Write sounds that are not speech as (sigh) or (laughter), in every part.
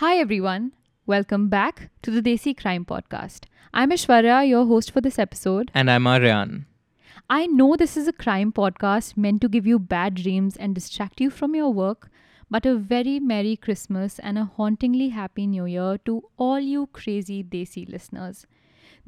Hi, everyone. Welcome back to the Desi Crime Podcast. I'm Ishwarya, your host for this episode. And I'm Aryan. I know this is a crime podcast meant to give you bad dreams and distract you from your work, but a very Merry Christmas and a hauntingly Happy New Year to all you crazy Desi listeners.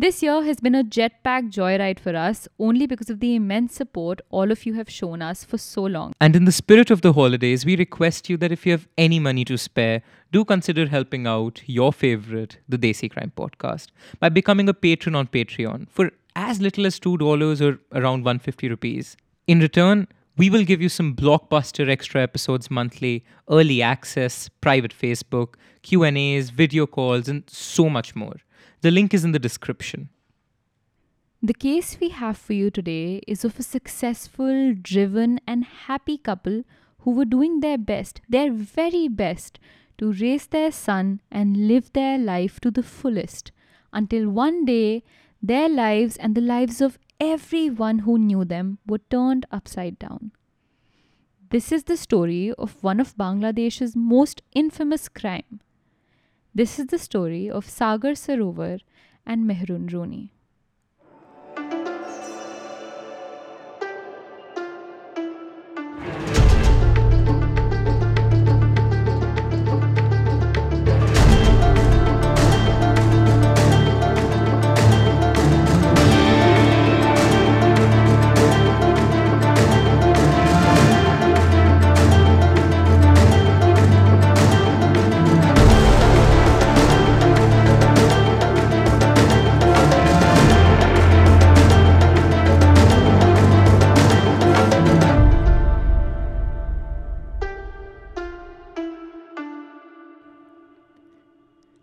This year has been a jetpack joyride for us only because of the immense support all of you have shown us for so long. And in the spirit of the holidays, we request you that if you have any money to spare, do consider helping out your favorite, the Desi Crime Podcast, by becoming a patron on Patreon for as little as $2 or around 150 rupees. In return, we will give you some blockbuster extra episodes monthly, early access, private Facebook, Q&As, video calls and so much more. The link is in the description. The case we have for you today is of a successful, driven, and happy couple who were doing their best, their very best, to raise their son and live their life to the fullest until one day their lives and the lives of everyone who knew them were turned upside down. This is the story of one of Bangladesh's most infamous crime, this is the story of Sagar Sarowar and Meherun Runi.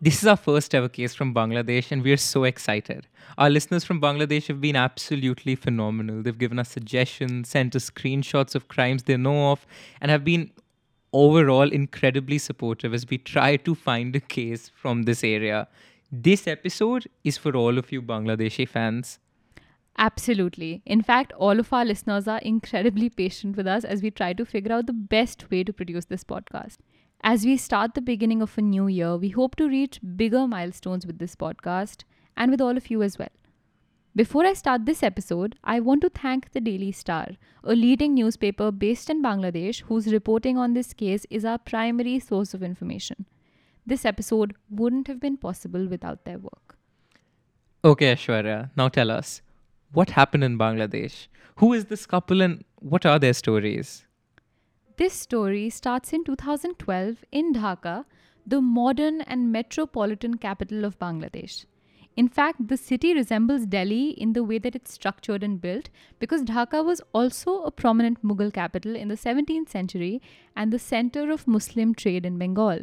This is our first ever case from Bangladesh, and we're so excited. Our listeners from Bangladesh have been absolutely phenomenal. They've given us suggestions, sent us screenshots of crimes they know of, and have been overall incredibly supportive as we try to find a case from this area. This episode is for all of you Bangladeshi fans. Absolutely. In fact, all of our listeners are incredibly patient with us as we try to figure out the best way to produce this podcast. As we start the beginning of a new year, we hope to reach bigger milestones with this podcast and with all of you as well. Before I start this episode, I want to thank the Daily Star, a leading newspaper based in Bangladesh whose reporting on this case is our primary source of information. This episode wouldn't have been possible without their work. Okay, Ashwarya, now tell us what happened in Bangladesh? Who is this couple and what are their stories? This story starts in 2012 in Dhaka, the modern and metropolitan capital of Bangladesh. In fact, the city resembles Delhi in the way that it's structured and built because Dhaka was also a prominent Mughal capital in the 17th century and the center of Muslim trade in Bengal.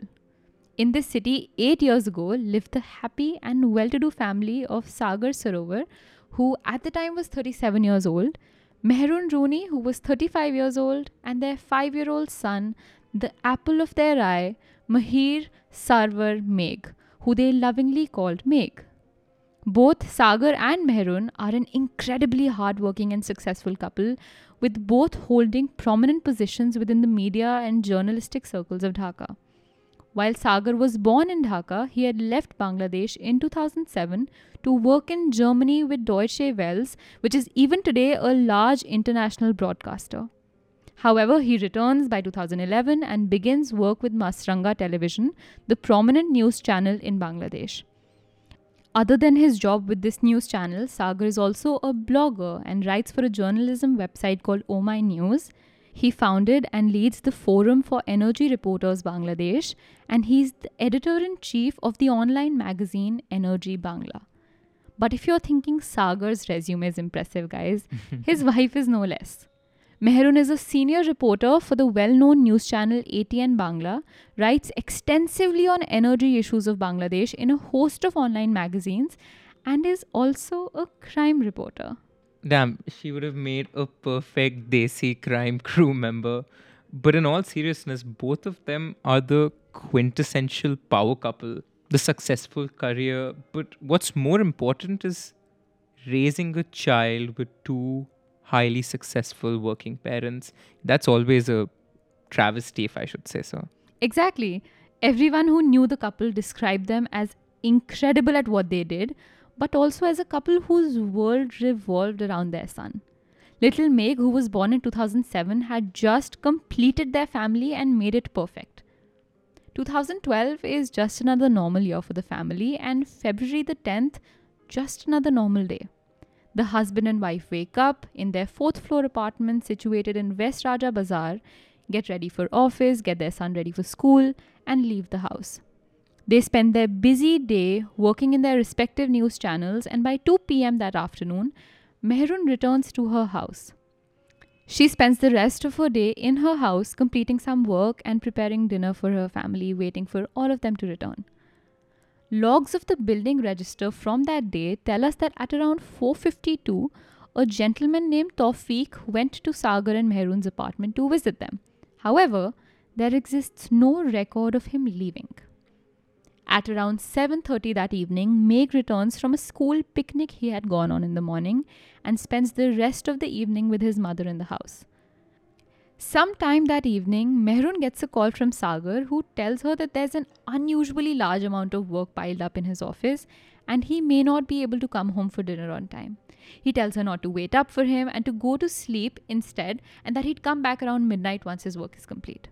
In this city, eight years ago, lived the happy and well to do family of Sagar Sarowar, who at the time was 37 years old Meherun Runi, who was 35 years old, and their five year old son, the apple of their eye, Mahir Sarwar Meg, who they lovingly called Meg. Both Sagar and Meherun are an incredibly hardworking and successful couple, with both holding prominent positions within the media and journalistic circles of Dhaka. While Sagar was born in Dhaka, he had left Bangladesh in 2007 to work in Germany with Deutsche Welle, which is even today a large international broadcaster. However, he returns by 2011 and begins work with Maasranga Television, the prominent news channel in Bangladesh. Other than his job with this news channel, Sagar is also a blogger and writes for a journalism website called Oh My News he founded and leads the Forum for Energy Reporters Bangladesh, and he's the editor in chief of the online magazine Energy Bangla. But if you're thinking Sagar's resume is impressive, guys, (laughs) his wife is no less. Meherun is a senior reporter for the well known news channel ATN Bangla, writes extensively on energy issues of Bangladesh in a host of online magazines, and is also a crime reporter. Damn, she would have made a perfect Desi crime crew member. But in all seriousness, both of them are the quintessential power couple, the successful career. But what's more important is raising a child with two highly successful working parents. That's always a travesty, if I should say so. Exactly. Everyone who knew the couple described them as incredible at what they did, but also as a couple whose world revolved around their son. Little Meg, who was born in 2007, had just completed their family and made it perfect. 2012 is just another normal year for the family, and February the 10th, just another normal day. The husband and wife wake up in their fourth floor apartment situated in West Raja Bazaar, get ready for office, get their son ready for school, and leave the house. They spend their busy day working in their respective news channels, and by 2 pm that afternoon, Meherun returns to her house. She spends the rest of her day in her house completing some work and preparing dinner for her family, waiting for all of them to return. Logs of the building register from that day tell us that at around 4:52, a gentleman named Tawfiq went to Sagar and Meherun's apartment to visit them. However, there exists no record of him leaving. At around 7:30 that evening, Meg returns from a school picnic he had gone on in the morning and spends the rest of the evening with his mother in the house. Sometime that evening, Meherun gets a call from Sagar who tells her that there's an unusually large amount of work piled up in his office and he may not be able to come home for dinner on time. He tells her not to wait up for him and to go to sleep instead and that he'd come back around midnight once his work is complete.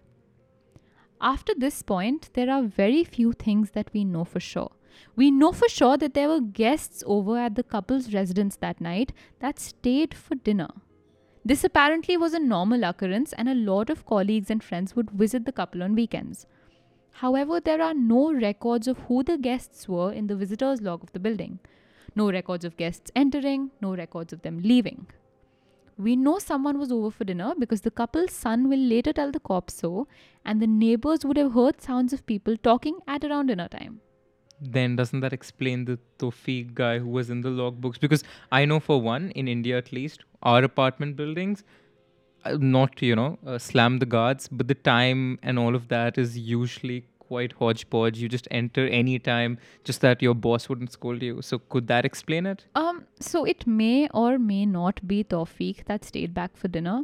After this point, there are very few things that we know for sure. We know for sure that there were guests over at the couple's residence that night that stayed for dinner. This apparently was a normal occurrence, and a lot of colleagues and friends would visit the couple on weekends. However, there are no records of who the guests were in the visitors' log of the building. No records of guests entering, no records of them leaving. We know someone was over for dinner because the couple's son will later tell the cops so, and the neighbors would have heard sounds of people talking at around dinner time. Then doesn't that explain the Tawfiq guy who was in the logbooks? Because I know for one, in India at least, our apartment buildings, uh, not you know, uh, slam the guards, but the time and all of that is usually quite hodgepodge. You just enter any time, just that your boss wouldn't scold you. So could that explain it? Um, so it may or may not be Tawfiq that stayed back for dinner.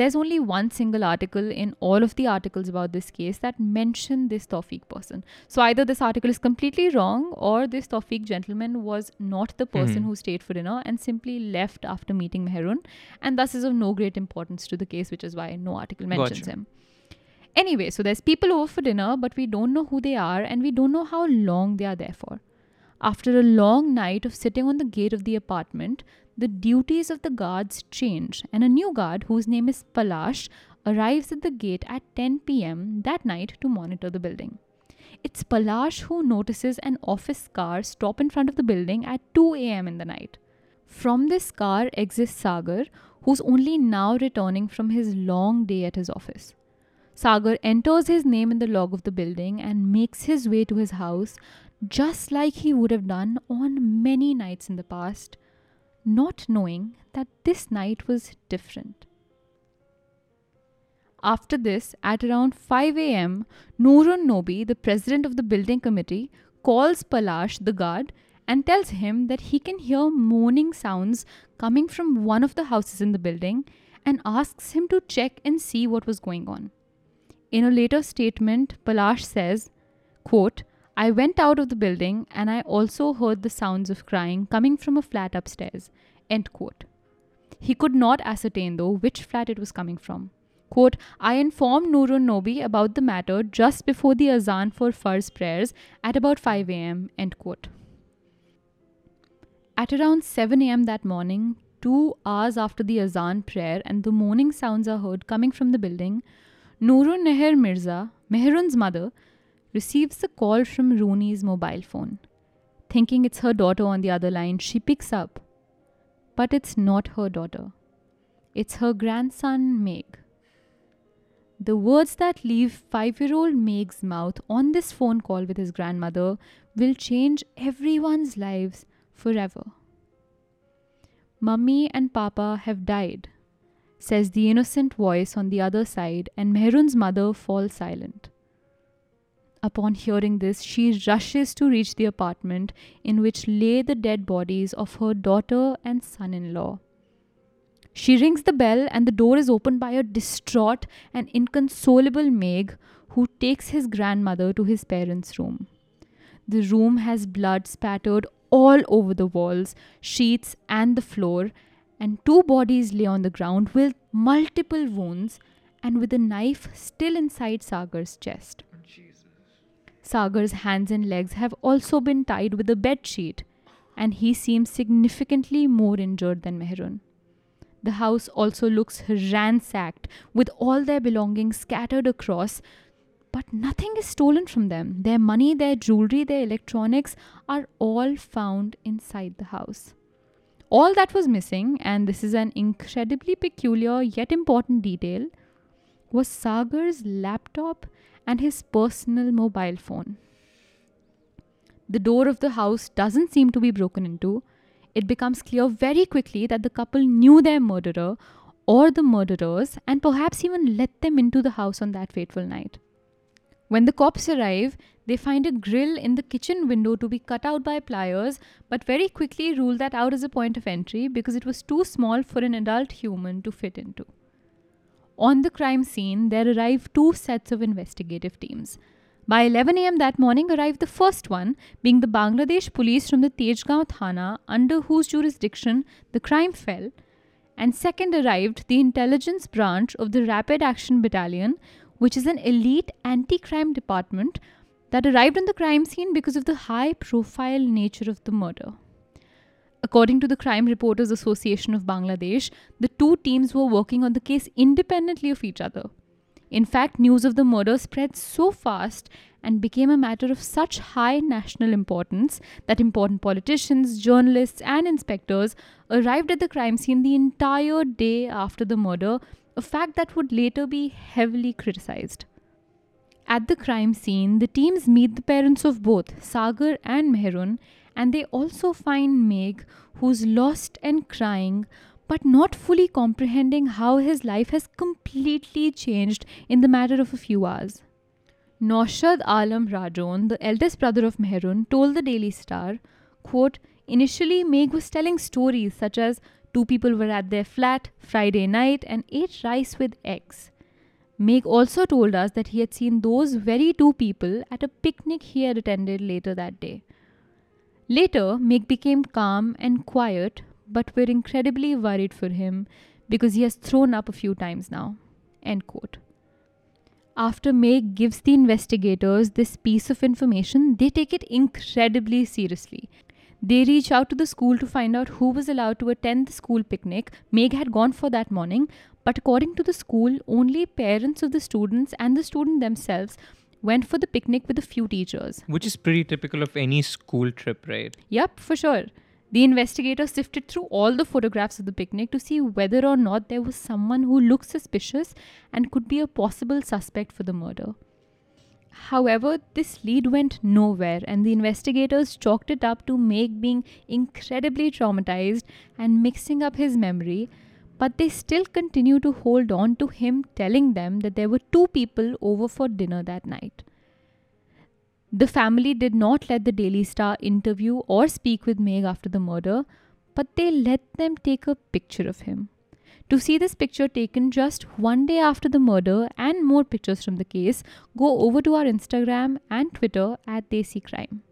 There's only one single article in all of the articles about this case that mention this Tawfiq person. So either this article is completely wrong or this Tawfiq gentleman was not the person Mhm. who stayed for dinner and simply left after meeting Meherun and thus is of no great importance to the case, which is why no article mentions Gotcha. him. Anyway, so there's people over for dinner, but we don't know who they are and we don't know how long they are there for. After a long night of sitting on the gate of the apartment, the duties of the guards change, and a new guard, whose name is Palash, arrives at the gate at 10 pm that night to monitor the building. It's Palash who notices an office car stop in front of the building at 2 am in the night. From this car exits Sagar, who's only now returning from his long day at his office. Sagar enters his name in the log of the building and makes his way to his house just like he would have done on many nights in the past, not knowing that this night was different. After this, at around 5 am, Noorun Nobi, the president of the building committee, calls Palash, the guard, and tells him that he can hear moaning sounds coming from one of the houses in the building and asks him to check and see what was going on. In a later statement, Palash says, quote, I went out of the building and I also heard the sounds of crying coming from a flat upstairs. End quote. He could not ascertain, though, which flat it was coming from. Quote, I informed Noorun Nobi about the matter just before the azan for Farz prayers at about 5 am. End quote. At around 7 am that morning, two hours after the azan prayer and the morning sounds are heard coming from the building, Noorun Neher Mirza, Meherun's mother, receives a call from Runi's mobile phone. Thinking it's her daughter on the other line, she picks up. But it's not her daughter. It's her grandson, Meg. The words that leave five year old Meg's mouth on this phone call with his grandmother will change everyone's lives forever. Mummy and Papa have died, says the innocent voice on the other side, and Meherun's mother falls silent. Upon hearing this, she rushes to reach the apartment in which lay the dead bodies of her daughter and son in law. She rings the bell, and the door is opened by a distraught and inconsolable Meg, who takes his grandmother to his parents' room. The room has blood spattered all over the walls, sheets, and the floor, and two bodies lay on the ground with multiple wounds and with a knife still inside Sagar's chest. Sagar's hands and legs have also been tied with a bed sheet, and he seems significantly more injured than Meherun. The house also looks ransacked, with all their belongings scattered across, but nothing is stolen from them. Their money, their jewelry, their electronics are all found inside the house. All that was missing, and this is an incredibly peculiar yet important detail, was Sagar's laptop and his personal mobile phone. The door of the house doesn't seem to be broken into. It becomes clear very quickly that the couple knew their murderer or the murderers and perhaps even let them into the house on that fateful night. When the cops arrive, they find a grill in the kitchen window to be cut out by pliers, but very quickly rule that out as a point of entry because it was too small for an adult human to fit into. On the crime scene, there arrive two sets of investigative teams. By 11 am that morning arrived the first one, being the Bangladesh police from the Tejgaon Thana, under whose jurisdiction the crime fell, and second arrived the intelligence branch of the Rapid Action Battalion, which is an elite anti crime department that arrived on the crime scene because of the high profile nature of the murder. According to the Crime Reporters Association of Bangladesh, the two teams were working on the case independently of each other. In fact, news of the murder spread so fast and became a matter of such high national importance that important politicians, journalists, and inspectors arrived at the crime scene the entire day after the murder, a fact that would later be heavily criticized. At the crime scene, the teams meet the parents of both, Sagar and Meherun, and they also find Meg, who's lost and crying, but not fully comprehending how his life has completely changed in the matter of a few hours. Noshad Alam Rajon, the eldest brother of Meherun, told the Daily Star, quote, Initially, Meg was telling stories such as two people were at their flat Friday night and ate rice with eggs. Meg also told us that he had seen those very two people at a picnic he had attended later that day. Later, Meg became calm and quiet, but we're incredibly worried for him because he has thrown up a few times now. End quote. After Meg gives the investigators this piece of information, they take it incredibly seriously. They reach out to the school to find out who was allowed to attend the school picnic Meg had gone for that morning, but according to the school, only parents of the students and the student themselves went for the picnic with a few teachers. Which is pretty typical of any school trip, right? Yep, for sure. The investigators sifted through all the photographs of the picnic to see whether or not there was someone who looked suspicious and could be a possible suspect for the murder. However, this lead went nowhere, and the investigators chalked it up to Meg being incredibly traumatized and mixing up his memory but they still continue to hold on to him telling them that there were two people over for dinner that night. The family did not let the Daily Star interview or speak with Meg after the murder, but they let them take a picture of him. To see this picture taken just one day after the murder and more pictures from the case, go over to our Instagram and Twitter at Desi Crime.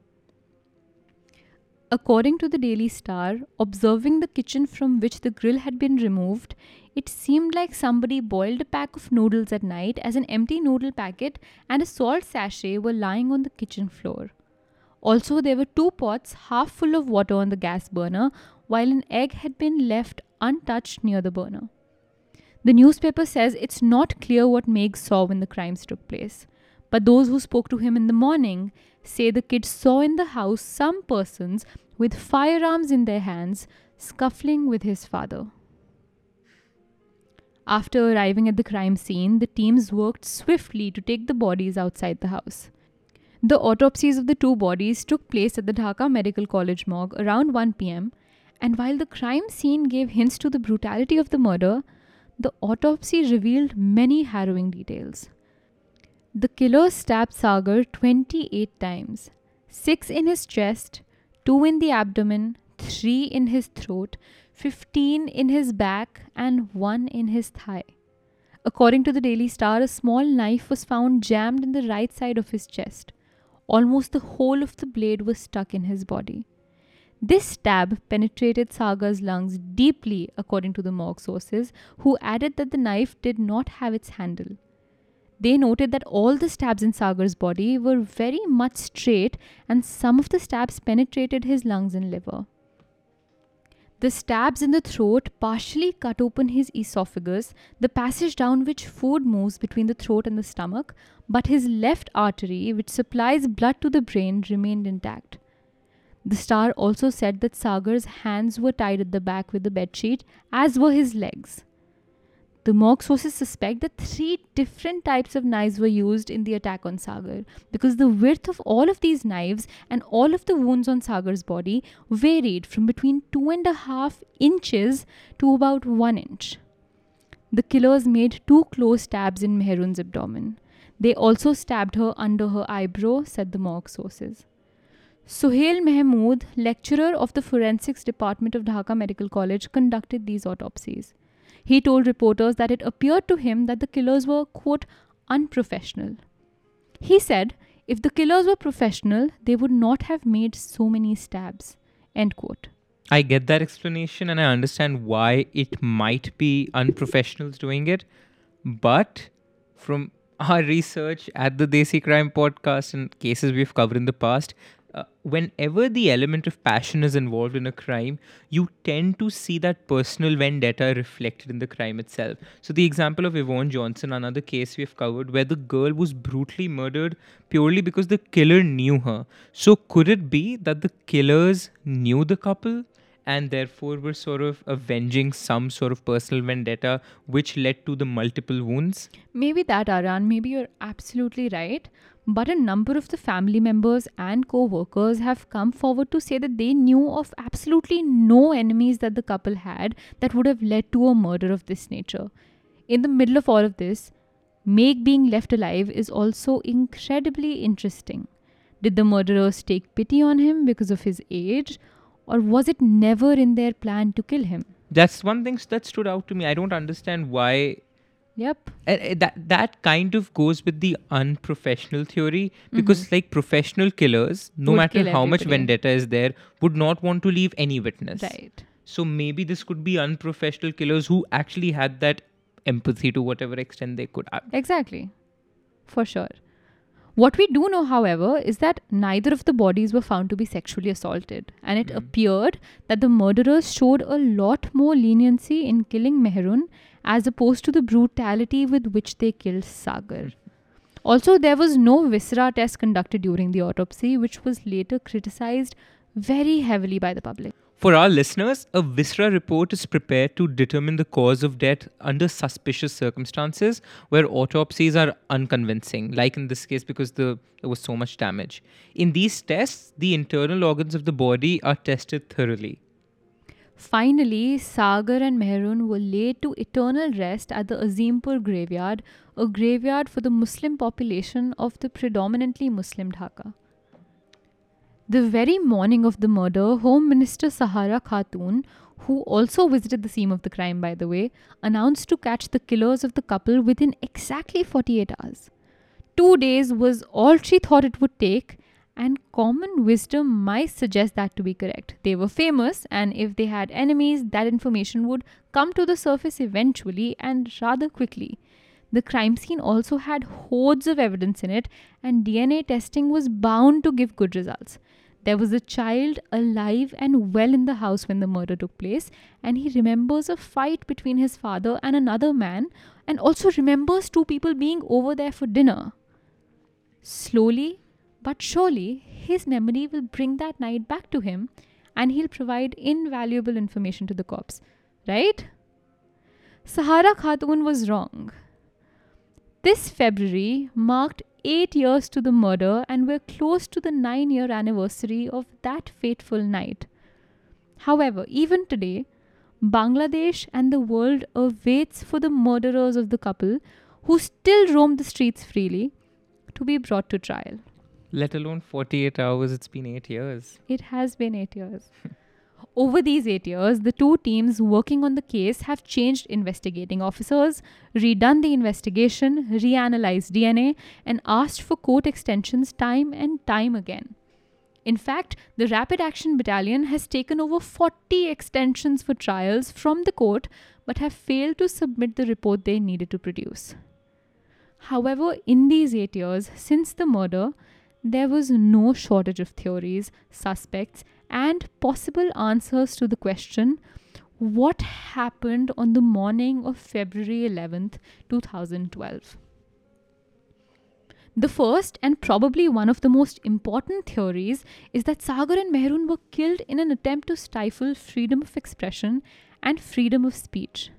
According to the Daily Star, observing the kitchen from which the grill had been removed, it seemed like somebody boiled a pack of noodles at night as an empty noodle packet and a salt sachet were lying on the kitchen floor. Also, there were two pots half full of water on the gas burner, while an egg had been left untouched near the burner. The newspaper says it's not clear what Meg saw when the crimes took place, but those who spoke to him in the morning say the kid saw in the house some persons with firearms in their hands scuffling with his father. After arriving at the crime scene, the teams worked swiftly to take the bodies outside the house. The autopsies of the two bodies took place at the Dhaka Medical College morgue around 1 pm, and while the crime scene gave hints to the brutality of the murder, the autopsy revealed many harrowing details. The killer stabbed Sagar 28 times 6 in his chest, 2 in the abdomen, 3 in his throat, 15 in his back, and 1 in his thigh. According to the Daily Star, a small knife was found jammed in the right side of his chest. Almost the whole of the blade was stuck in his body. This stab penetrated Sagar's lungs deeply, according to the morgue sources, who added that the knife did not have its handle. They noted that all the stabs in Sagar's body were very much straight, and some of the stabs penetrated his lungs and liver. The stabs in the throat partially cut open his esophagus, the passage down which food moves between the throat and the stomach, but his left artery, which supplies blood to the brain, remained intact. The star also said that Sagar's hands were tied at the back with a bedsheet, as were his legs. The morgue sources suspect that three different types of knives were used in the attack on Sagar because the width of all of these knives and all of the wounds on Sagar's body varied from between two and a half inches to about one inch. The killers made two close stabs in Meherun's abdomen. They also stabbed her under her eyebrow, said the morgue sources. Suhail Mahmood, lecturer of the forensics department of Dhaka Medical College, conducted these autopsies. He told reporters that it appeared to him that the killers were, quote, unprofessional. He said if the killers were professional, they would not have made so many stabs, end quote. I get that explanation and I understand why it might be unprofessionals doing it. But from our research at the Desi Crime podcast and cases we've covered in the past, uh, whenever the element of passion is involved in a crime, you tend to see that personal vendetta reflected in the crime itself. So, the example of Yvonne Johnson, another case we have covered, where the girl was brutally murdered purely because the killer knew her. So, could it be that the killers knew the couple? And therefore, were sort of avenging some sort of personal vendetta, which led to the multiple wounds. Maybe that, Aran. Maybe you're absolutely right. But a number of the family members and co workers have come forward to say that they knew of absolutely no enemies that the couple had that would have led to a murder of this nature. In the middle of all of this, Meg being left alive is also incredibly interesting. Did the murderers take pity on him because of his age, or was it never in their plan to kill him? That's one thing that stood out to me. I don't understand why Yep. And uh, that that kind of goes with the unprofessional theory because Mm-hmm. like professional killers no Would matter kill how much vendetta is there would not want to leave any witness Right. so maybe this could be unprofessional killers who actually had that empathy to whatever extent they could Uh, Exactly. For sure. What we do know, however, is that neither of the bodies were found to be sexually assaulted, and it Mhm. appeared that the murderers showed a lot more leniency in killing Meherun as opposed to the brutality with which they killed Sagar. Also, there was no viscera test conducted during the autopsy, which was later criticized very heavily by the public. for our listeners a viscera report is prepared to determine the cause of death under suspicious circumstances where autopsies are unconvincing like in this case because the there was so much damage in these tests the internal organs of the body are tested thoroughly Finally, Sagar and Meherun were laid to eternal rest at the Azimpur graveyard, a graveyard for the Muslim population of the predominantly Muslim Dhaka. The very morning of the murder, Home Minister Sahara Khatun, who also visited the scene of the crime by the way, announced to catch the killers of the couple within exactly 48 hours. Two days was all she thought it would take, and common wisdom might suggest that to be correct. They were famous, and if they had enemies, that information would come to the surface eventually and rather quickly. The crime scene also had hordes of evidence in it, and DNA testing was bound to give good results. There was a child alive and well in the house when the murder took place, and he remembers a fight between his father and another man, and also remembers two people being over there for dinner. Slowly but surely, his memory will bring that night back to him and he'll provide invaluable information to the cops. Right? Sahara Khatun was wrong. This February marked eight years to the murder, and we're close to the nine year anniversary of that fateful night. However, even today, Bangladesh and the world awaits for the murderers of the couple who still roam the streets freely to be brought to trial. Let alone 48 hours it's been 8 years It has been eight years. (laughs) Over these eight years, the two teams working on the case have changed investigating officers, redone the investigation, reanalyzed DNA, and asked for court extensions time and time again. In fact, the Rapid Action Battalion has taken over 40 extensions for trials from the court but have failed to submit the report they needed to produce. However, in these eight years since the murder, there was no shortage of theories, suspects, and possible answers to the question what happened on the morning of February 11th, 2012. The first and probably one of the most important theories is that Sagar and Meherun were killed in an attempt to stifle freedom of expression and freedom of speech.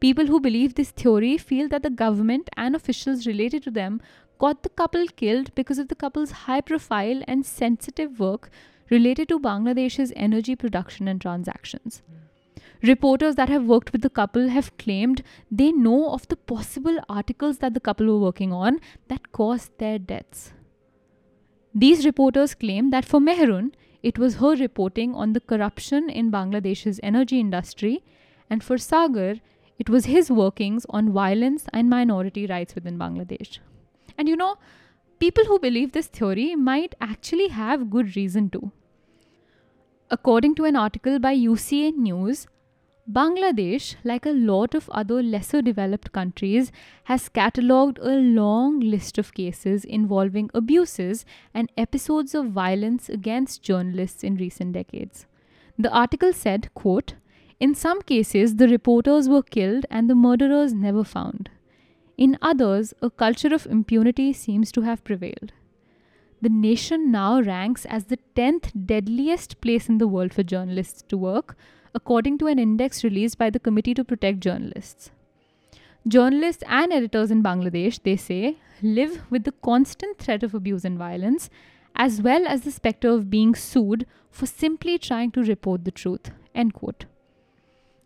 People who believe this theory feel that the government and officials related to them got the couple killed because of the couple's high profile and sensitive work related to Bangladesh's energy production and transactions. Reporters that have worked with the couple have claimed they know of the possible articles that the couple were working on that caused their deaths. These reporters claim that for Meherun, it was her reporting on the corruption in Bangladesh's energy industry, and for Sagar, it was his workings on violence and minority rights within Bangladesh. And you know, people who believe this theory might actually have good reason to. According to an article by UCA News, Bangladesh, like a lot of other lesser developed countries, has catalogued a long list of cases involving abuses and episodes of violence against journalists in recent decades. The article said, quote, In some cases, the reporters were killed and the murderers never found. In others, a culture of impunity seems to have prevailed. The nation now ranks as the 10th deadliest place in the world for journalists to work, according to an index released by the Committee to Protect Journalists. Journalists and editors in Bangladesh, they say, live with the constant threat of abuse and violence, as well as the specter of being sued for simply trying to report the truth. End quote.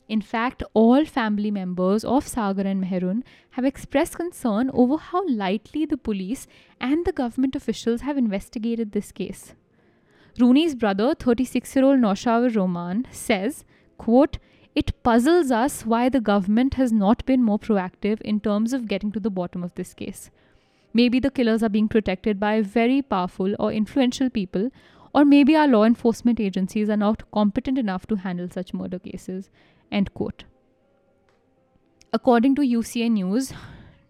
In fact, all family members of Sagar and Meherun have expressed concern over how lightly the police and the government officials have investigated this case. Runi's brother, 36-year-old Noshawer Roman, says, quote, it puzzles us why the government has not been more proactive in terms of getting to the bottom of this case. Maybe the killers are being protected by very powerful or influential people, or maybe our law enforcement agencies are not competent enough to handle such murder cases. End quote. According to UCA News,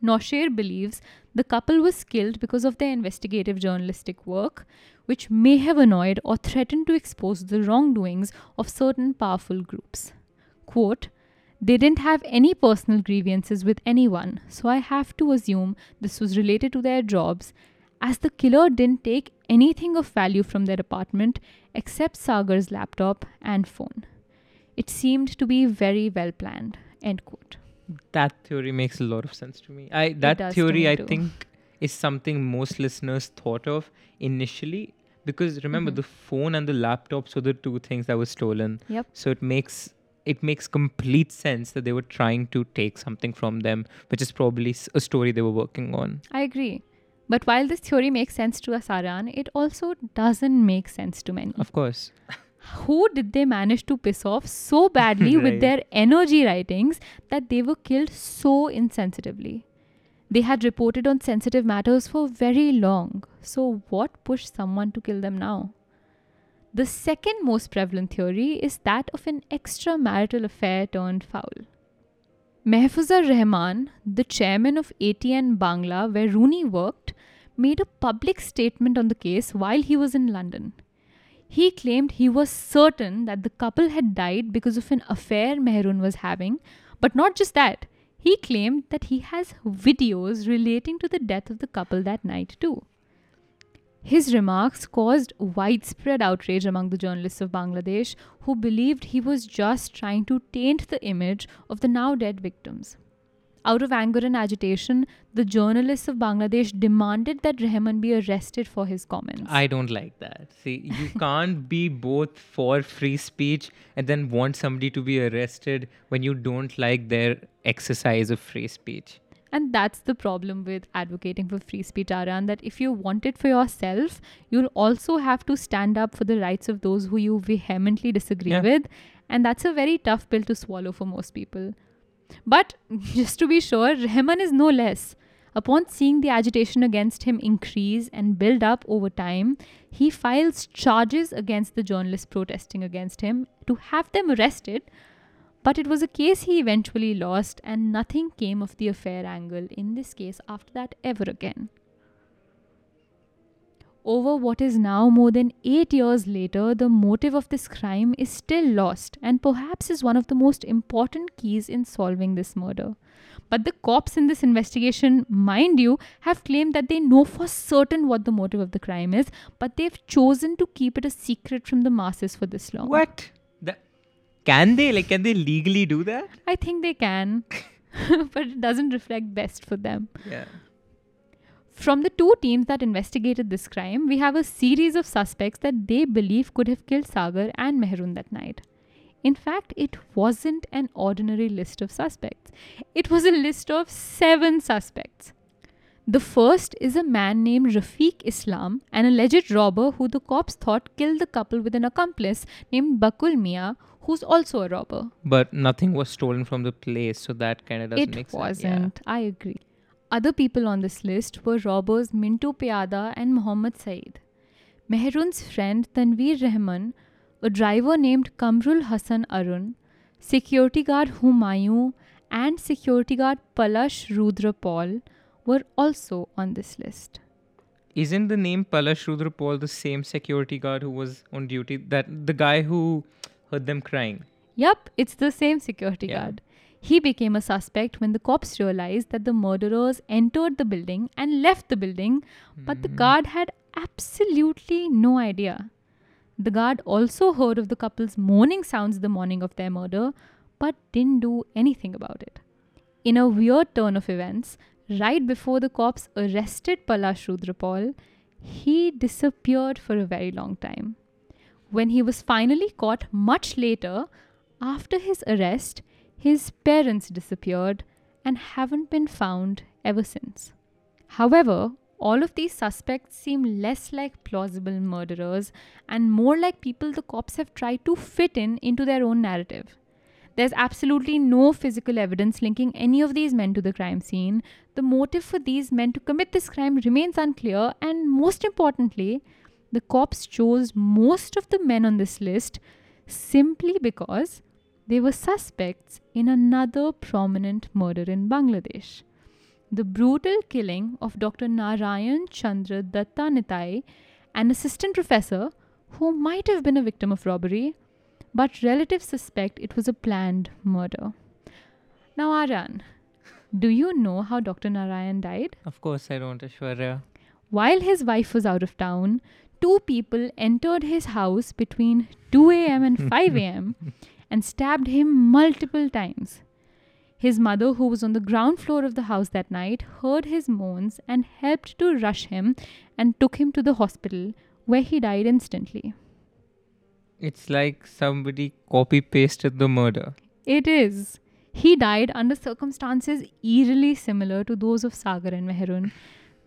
Nosher believes the couple was killed because of their investigative journalistic work, which may have annoyed or threatened to expose the wrongdoings of certain powerful groups. Quote, they didn't have any personal grievances with anyone, so I have to assume this was related to their jobs, as the killer didn't take anything of value from their apartment except Sagar's laptop and phone. It seemed to be very well planned. End quote. That theory makes a lot of sense to me. I that theory I too. think is something most listeners thought of initially because remember Mhm. the phone and the laptops were the two things that were stolen. Yep. So it makes it makes complete sense that they were trying to take something from them, which is probably a story they were working on. I agree. But while this theory makes sense to Asaran, it also doesn't make sense to many. Of course. (laughs) Who did they manage to piss off so badly (laughs) with their energy writings that they were killed so insensitively? They had reported on sensitive matters for very long. So, what pushed someone to kill them now? The second most prevalent theory is that of an extramarital affair turned foul. Mahfuzur Rahman, the chairman of ATN Bangla, where Runi worked, made a public statement on the case while he was in London. He claimed he was certain that the couple had died because of an affair Meherun was having, but not just that. He claimed that he has videos relating to the death of the couple that night too. His remarks caused widespread outrage among the journalists of Bangladesh who believed he was just trying to taint the image of the now dead victims. Out of anger and agitation, the journalists of Bangladesh demanded that Rahman be arrested for his comments. I don't like that. See, you (laughs) can't be both for free speech and then want somebody to be arrested when you don't like their exercise of free speech. And that's the problem with advocating for free speech, Aryan, that if you want it for yourself, you'll also have to stand up for the rights of those who you vehemently disagree Yeah. with. And that's a very tough pill to swallow for most people. But (laughs) just to be sure, Rahman is no less. Upon seeing the agitation against him increase and build up over time, he files charges against the journalists protesting against him to have them arrested. But it was a case he eventually lost, and nothing came of the affair angle in this case after that ever again. Over what is now more than eight years later, the motive of this crime is still lost and perhaps is one of the most important keys in solving this murder. But the cops in this investigation, mind you, have claimed that they know for certain what the motive of the crime is, but they've chosen to keep it a secret from the masses for this long. What? That, can they? Like, can they legally do that? I think they can, (laughs) but it doesn't reflect best for them. Yeah. From the two teams that investigated this crime, we have a series of suspects that they believe could have killed Sagar and Meherun that night. In fact, it wasn't an ordinary list of suspects, it was a list of seven suspects. The first is a man named Rafiq Islam, an alleged robber who the cops thought killed the couple with an accomplice named Bakul Mia, who's also a robber. But nothing was stolen from the place, so that kind of doesn't make sense. it wasn't. I agree. Other people on this list were robbers Mintu Piada and Muhammad Saeed. Meherun's friend Tanveer Rahman, a driver named Kamrul Hassan Arun, security guard Humayun, and security guard Palash Rudra Paul were also on this list. Isn't the name Palash Rudra Paul the same security guard who was on duty? That the guy who heard them crying. Yup, it's the same security Yeah. guard. He became a suspect when the cops realized that the murderers entered the building and left the building, but the Mhm. guard had absolutely no idea. The guard also heard of the couple's moaning sounds the morning of their murder, but didn't do anything about it. In a weird turn of events, right before the cops arrested Palash Rudrapal, he disappeared for a very long time. When he was finally caught much later, after his arrest, his parents disappeared and haven't been found ever since. However, all of these suspects seem less like plausible murderers and more like people the cops have tried to fit in into their own narrative. There's absolutely no physical evidence linking any of these men to the crime scene. The motive for these men to commit this crime remains unclear, and most importantly, the cops chose most of the men on this list simply because they were suspects in another prominent murder in Bangladesh. The brutal killing of Dr. Narayan Chandra Datta Nitai, an assistant professor who might have been a victim of robbery, but relatives suspect it was a planned murder. Now, Aran, do you know how Dr. Narayan died? Of course, I don't, Ashwarya. While his wife was out of town, two people entered his house between 2 a.m. and 5 a.m. (laughs) and stabbed him multiple times. His mother, who was on the ground floor of the house that night, heard his moans and helped to rush him and took him to the hospital, where he died instantly. It's like somebody copy pasted the murder. It is. He died under circumstances eerily similar to those of Sagar and Meherun,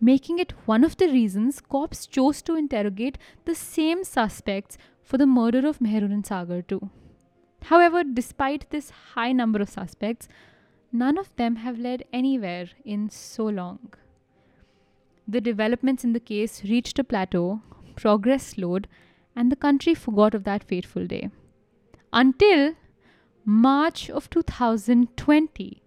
making it one of the reasons cops chose to interrogate the same suspects for the murder of Meherun and Sagar too. However, despite this high number of suspects, none of them have led anywhere in so long. The developments in the case reached a plateau, progress slowed, and the country forgot of that fateful day. Until March of 2020,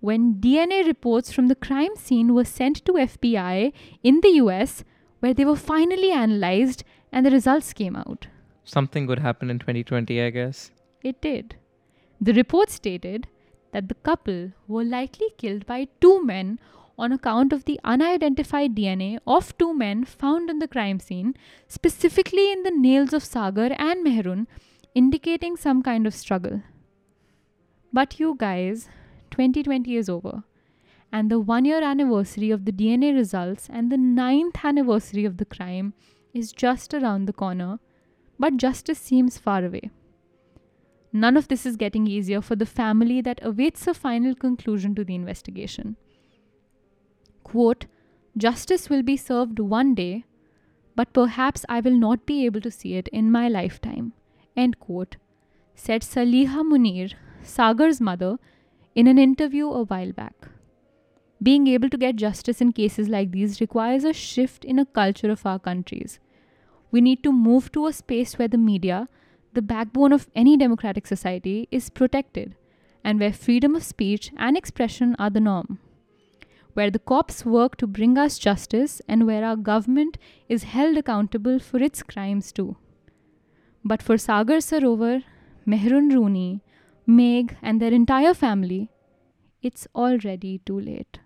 when DNA reports from the crime scene were sent to FBI in the US, where they were finally analyzed and the results came out. Something good happened in 2020, I guess. It did. The report stated that the couple were likely killed by two men on account of the unidentified DNA of two men found on the crime scene, specifically in the nails of Sagar and Meherun, indicating some kind of struggle. But you guys, 2020 is over, and the one year anniversary of the DNA results and the ninth anniversary of the crime is just around the corner, but justice seems far away. None of this is getting easier for the family that awaits a final conclusion to the investigation. Quote, Justice will be served one day, but perhaps I will not be able to see it in my lifetime. End quote, said Saliha Munir, Sagar's mother, in an interview a while back. Being able to get justice in cases like these requires a shift in a culture of our countries. We need to move to a space where the media, the backbone of any democratic society, is protected and where freedom of speech and expression are the norm. Where the cops work to bring us justice and where our government is held accountable for its crimes too. But for Sagar Sarowar, Meherun Runi, Meg, and their entire family, it's already too late.